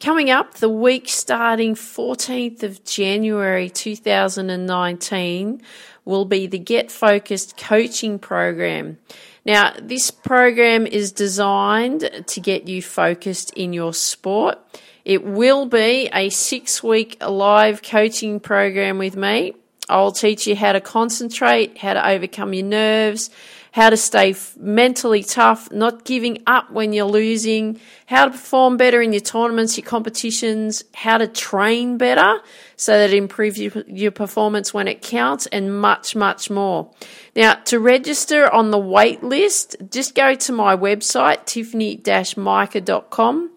Coming up, the week starting 14th of January 2019 will be the Get Focused coaching program. Now, this program is designed to get you focused in your sport. It will be a six week live coaching program with me. I'll teach you how to concentrate, how to overcome your nerves, how to stay mentally tough, not giving up when you're losing, how to perform better in your tournaments, your competitions, how to train better so that it improves your, your performance when it counts, and much, much more. Now, to register on the wait list, just go to my website, tiffany-mica.com.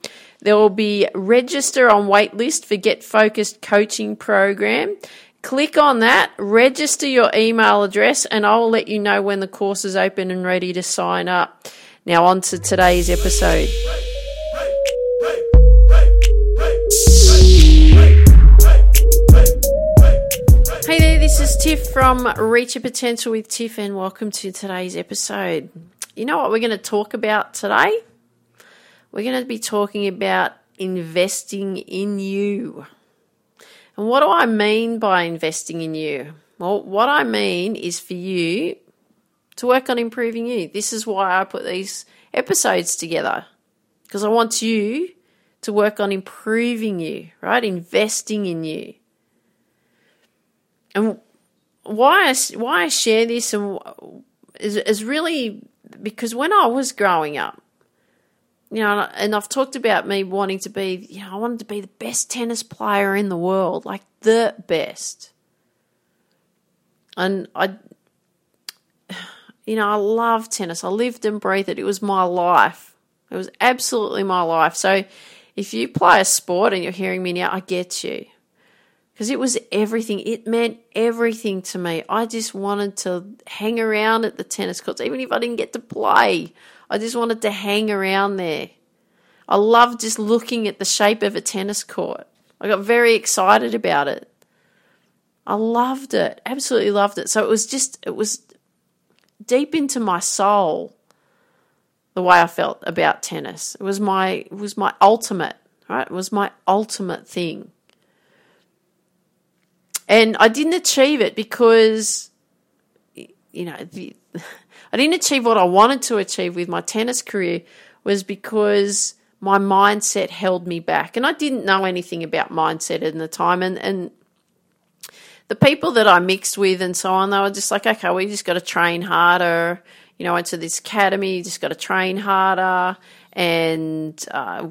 There will be register on waitlist for Get Focused coaching program. Click on that, register your email address, and I will let you know when the course is open and ready to sign up. Now, on to today's episode. Hey there, this is Tiff from Reach Your Potential with Tiff, and welcome to today's episode. You know what we're going to talk about today? We're going to be talking about investing in you. And what do I mean by investing in you? Well, what I mean is for you to work on improving you. This is why I put these episodes together because I want you to work on improving you, right? Investing in you. And why I, why I share this is, is really because when I was growing up, you know, and I've talked about me wanting to be, you know, I wanted to be the best tennis player in the world, like the best. And I, you know, I love tennis. I lived and breathed it. It was my life. It was absolutely my life. So if you play a sport and you're hearing me now, I get you. Because it was everything. It meant everything to me. I just wanted to hang around at the tennis courts, even if I didn't get to play. I just wanted to hang around there. I loved just looking at the shape of a tennis court. I got very excited about it. I loved it, absolutely loved it. So it was just, it was deep into my soul the way I felt about tennis. It was my, it was my ultimate, right? It was my ultimate thing. And I didn't achieve it because, you know, the, I didn't achieve what I wanted to achieve with my tennis career was because my mindset held me back. And I didn't know anything about mindset in the time. And, and the people that I mixed with and so on, they were just like, okay, we just got to train harder. You know, into this academy, you just got to train harder. And uh,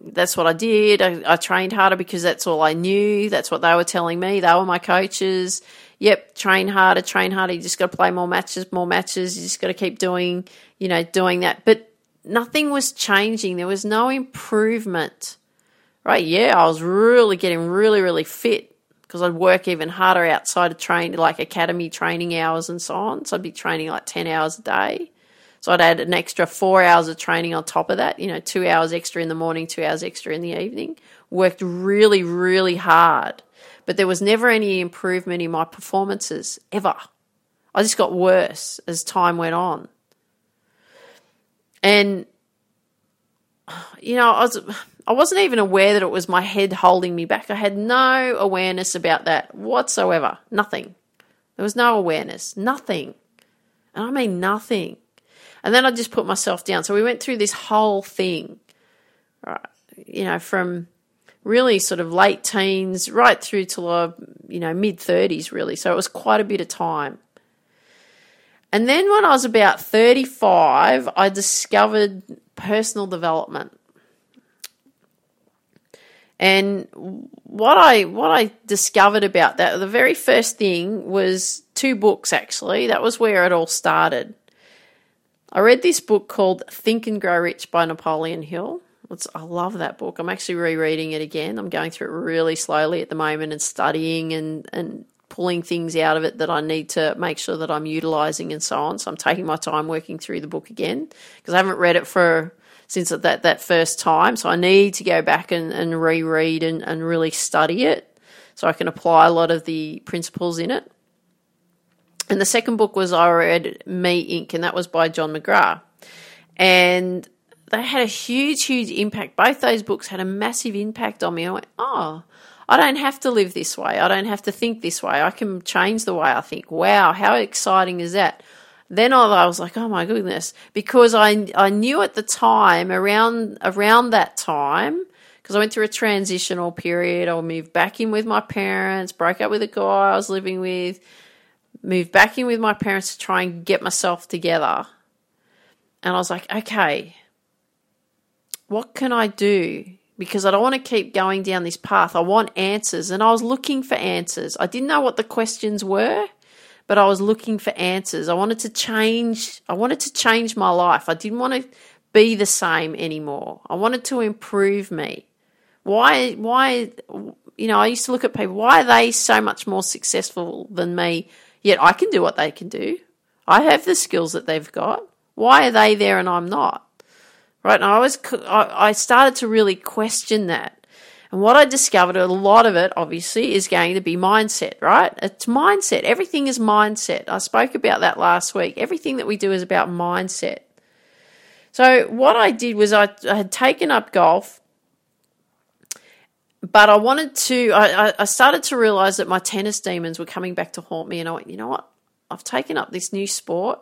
that's what I did. I, I trained harder because that's all I knew. That's what they were telling me. They were my coaches yep, train harder, train harder. You just got to play more matches, more matches. You just got to keep doing, you know, doing that. But nothing was changing. There was no improvement, right? Yeah, I was really getting really, really fit because I'd work even harder outside of training, like academy training hours and so on. So I'd be training like 10 hours a day. So I'd add an extra four hours of training on top of that, you know, two hours extra in the morning, two hours extra in the evening. Worked really, really hard but there was never any improvement in my performances ever. I just got worse as time went on. And you know, I was I wasn't even aware that it was my head holding me back. I had no awareness about that whatsoever. Nothing. There was no awareness. Nothing. And I mean nothing. And then I just put myself down. So we went through this whole thing. You know, from really sort of late teens right through to uh, you know mid 30s really so it was quite a bit of time and then when i was about 35 i discovered personal development and what i what i discovered about that the very first thing was two books actually that was where it all started i read this book called think and grow rich by napoleon hill it's, I love that book. I'm actually rereading it again. I'm going through it really slowly at the moment and studying and, and pulling things out of it that I need to make sure that I'm utilizing and so on. So I'm taking my time working through the book again because I haven't read it for since that, that first time. So I need to go back and, and reread and, and really study it so I can apply a lot of the principles in it. And the second book was I read Me Inc., and that was by John McGrath. And they had a huge, huge impact. Both those books had a massive impact on me. I went, oh, I don't have to live this way. I don't have to think this way. I can change the way I think. Wow, how exciting is that? Then I was like, oh my goodness, because I I knew at the time around around that time because I went through a transitional period. I moved back in with my parents, broke up with a guy I was living with, moved back in with my parents to try and get myself together. And I was like, okay, what can I do? Because I don't want to keep going down this path. I want answers. And I was looking for answers. I didn't know what the questions were, but I was looking for answers. I wanted to change. I wanted to change my life. I didn't want to be the same anymore. I wanted to improve me. Why, why, you know, I used to look at people, why are they so much more successful than me? Yet I can do what they can do. I have the skills that they've got. Why are they there and I'm not? right? And I was, I started to really question that. And what I discovered, a lot of it obviously is going to be mindset, right? It's mindset. Everything is mindset. I spoke about that last week. Everything that we do is about mindset. So what I did was I, I had taken up golf, but I wanted to. I, I started to realize that my tennis demons were coming back to haunt me, and I went, you know what? I've taken up this new sport.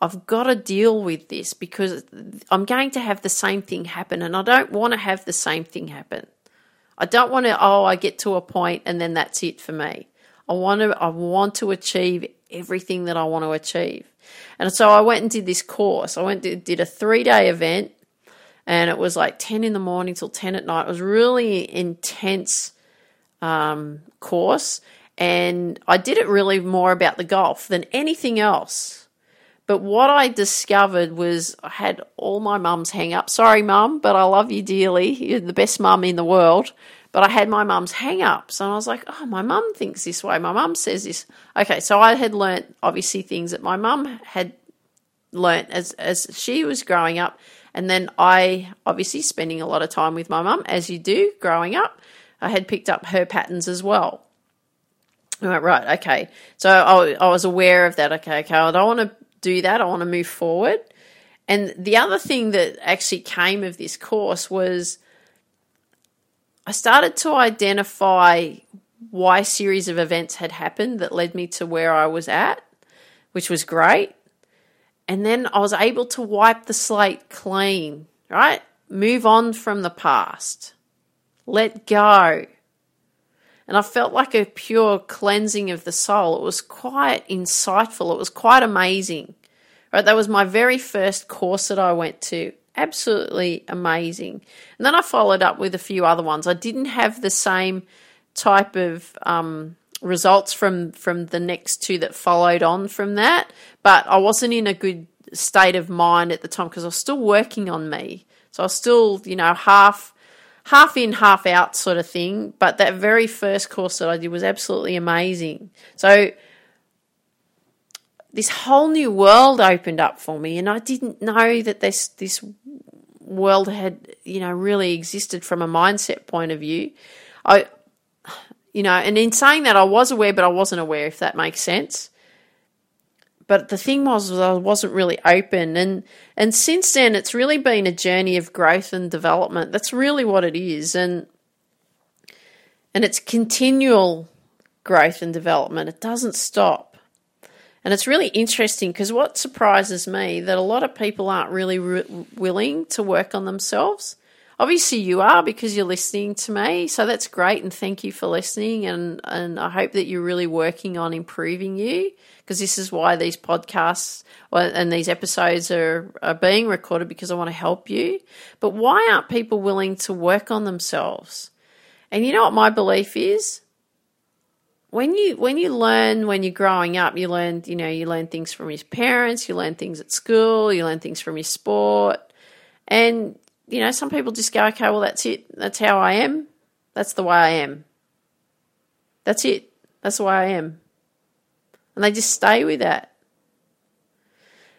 I've got to deal with this because I'm going to have the same thing happen and I don't want to have the same thing happen. I don't want to oh I get to a point and then that's it for me. I want to I want to achieve everything that I want to achieve. And so I went and did this course. I went did a 3-day event and it was like 10 in the morning till 10 at night. It was really intense um, course and I did it really more about the golf than anything else but what I discovered was I had all my mum's hang up. Sorry, mum, but I love you dearly. You're the best mum in the world. But I had my mum's hang ups. And I was like, oh, my mum thinks this way. My mum says this. Okay, so I had learnt obviously things that my mum had learnt as, as she was growing up. And then I, obviously, spending a lot of time with my mum, as you do growing up, I had picked up her patterns as well. I went, right, okay. So I, I was aware of that. Okay, okay, I don't want to do that. I want to move forward. And the other thing that actually came of this course was I started to identify why series of events had happened that led me to where I was at, which was great. And then I was able to wipe the slate clean, right? Move on from the past. Let go. And I felt like a pure cleansing of the soul. It was quite insightful. It was quite amazing. Right, that was my very first course that I went to. Absolutely amazing. And then I followed up with a few other ones. I didn't have the same type of um, results from from the next two that followed on from that, but I wasn't in a good state of mind at the time because I was still working on me. So I was still, you know, half half in, half out sort of thing. But that very first course that I did was absolutely amazing. So this whole new world opened up for me, and I didn't know that this this world had you know really existed from a mindset point of view. I you know, and in saying that, I was aware, but I wasn't aware if that makes sense. But the thing was, was I wasn't really open. And and since then it's really been a journey of growth and development. That's really what it is. And and it's continual growth and development. It doesn't stop. And it's really interesting because what surprises me that a lot of people aren't really re- willing to work on themselves obviously you are because you're listening to me so that's great and thank you for listening and and I hope that you're really working on improving you because this is why these podcasts and these episodes are, are being recorded because I want to help you. But why aren't people willing to work on themselves? And you know what my belief is? When you when you learn when you're growing up, you learn you know you learn things from your parents, you learn things at school, you learn things from your sport, and you know some people just go, okay, well that's it, that's how I am, that's the way I am, that's it, that's the way I am. And they just stay with that.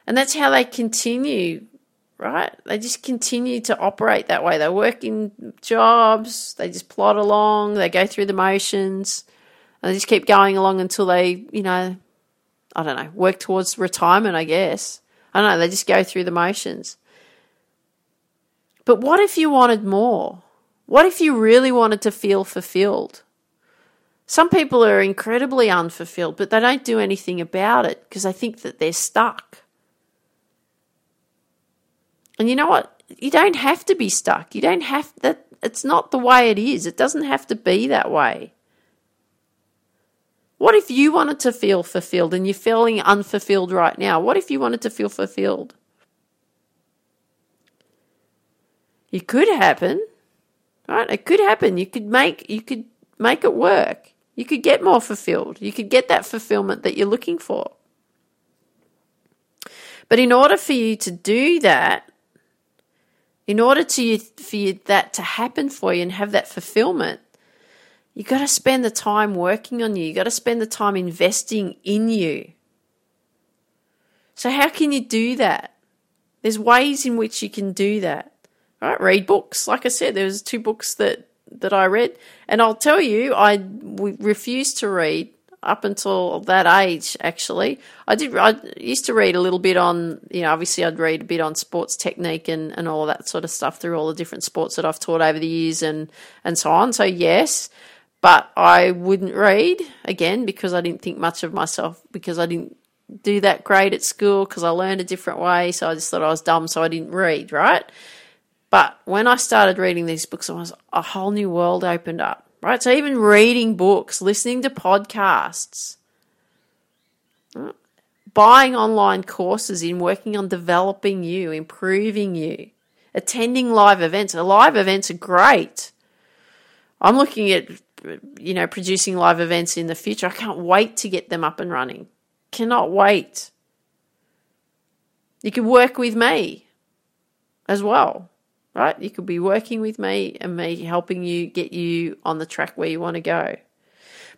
And that's how they continue, right? They just continue to operate that way. They work in jobs, they just plod along, they go through the motions, and they just keep going along until they, you know, I don't know, work towards retirement, I guess. I don't know, they just go through the motions. But what if you wanted more? What if you really wanted to feel fulfilled? Some people are incredibly unfulfilled, but they don't do anything about it because they think that they're stuck. And you know what? You don't have to be stuck. You don't have that. It's not the way it is. It doesn't have to be that way. What if you wanted to feel fulfilled and you're feeling unfulfilled right now? What if you wanted to feel fulfilled? It could happen, right? It could happen. You could make you could make it work. You could get more fulfilled. You could get that fulfillment that you're looking for. But in order for you to do that, in order to you, for you, that to happen for you and have that fulfillment, you got to spend the time working on you. You got to spend the time investing in you. So how can you do that? There's ways in which you can do that. Right? Read books. Like I said, there was two books that that I read, and I'll tell you, I refused to read up until that age. Actually, I did. I used to read a little bit on, you know, obviously I'd read a bit on sports technique and and all that sort of stuff through all the different sports that I've taught over the years and and so on. So yes, but I wouldn't read again because I didn't think much of myself because I didn't do that great at school because I learned a different way. So I just thought I was dumb, so I didn't read. Right. But when I started reading these books, was a whole new world opened up, right? So even reading books, listening to podcasts, buying online courses in working on developing you, improving you, attending live events. Live events are great. I'm looking at you know producing live events in the future. I can't wait to get them up and running. Cannot wait. You can work with me as well right? You could be working with me and me helping you get you on the track where you want to go.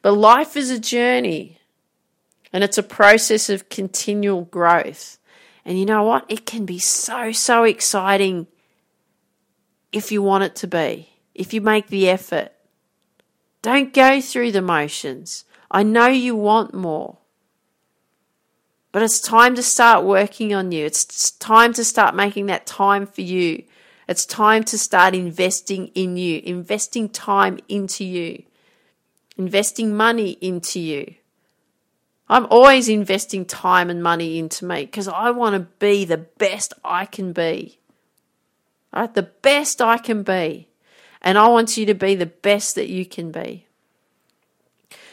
But life is a journey and it's a process of continual growth. And you know what? It can be so, so exciting if you want it to be, if you make the effort. Don't go through the motions. I know you want more. But it's time to start working on you. It's time to start making that time for you it's time to start investing in you, investing time into you, investing money into you. I'm always investing time and money into me because I want to be the best I can be. Right? The best I can be. And I want you to be the best that you can be.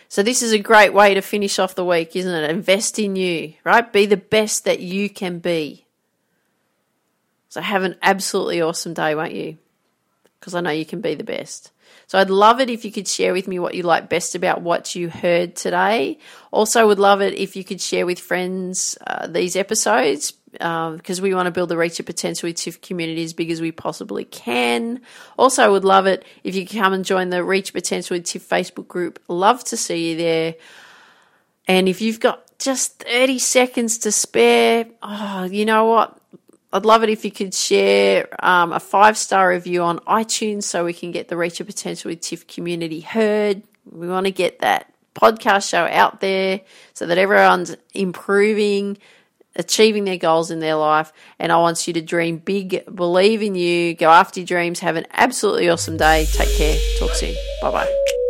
So this is a great way to finish off the week, isn't it? Invest in you, right? Be the best that you can be. So have an absolutely awesome day, won't you? Because I know you can be the best. So I'd love it if you could share with me what you like best about what you heard today. Also, would love it if you could share with friends uh, these episodes because um, we want to build the Reach of Potential with TIFF community as big as we possibly can. Also, I would love it if you come and join the Reach Potential with TIFF Facebook group. Love to see you there. And if you've got just 30 seconds to spare, oh, you know what? I'd love it if you could share um, a five star review on iTunes so we can get the Reach Your Potential with TIFF community heard. We want to get that podcast show out there so that everyone's improving, achieving their goals in their life. And I want you to dream big, believe in you, go after your dreams, have an absolutely awesome day. Take care. Talk soon. Bye bye.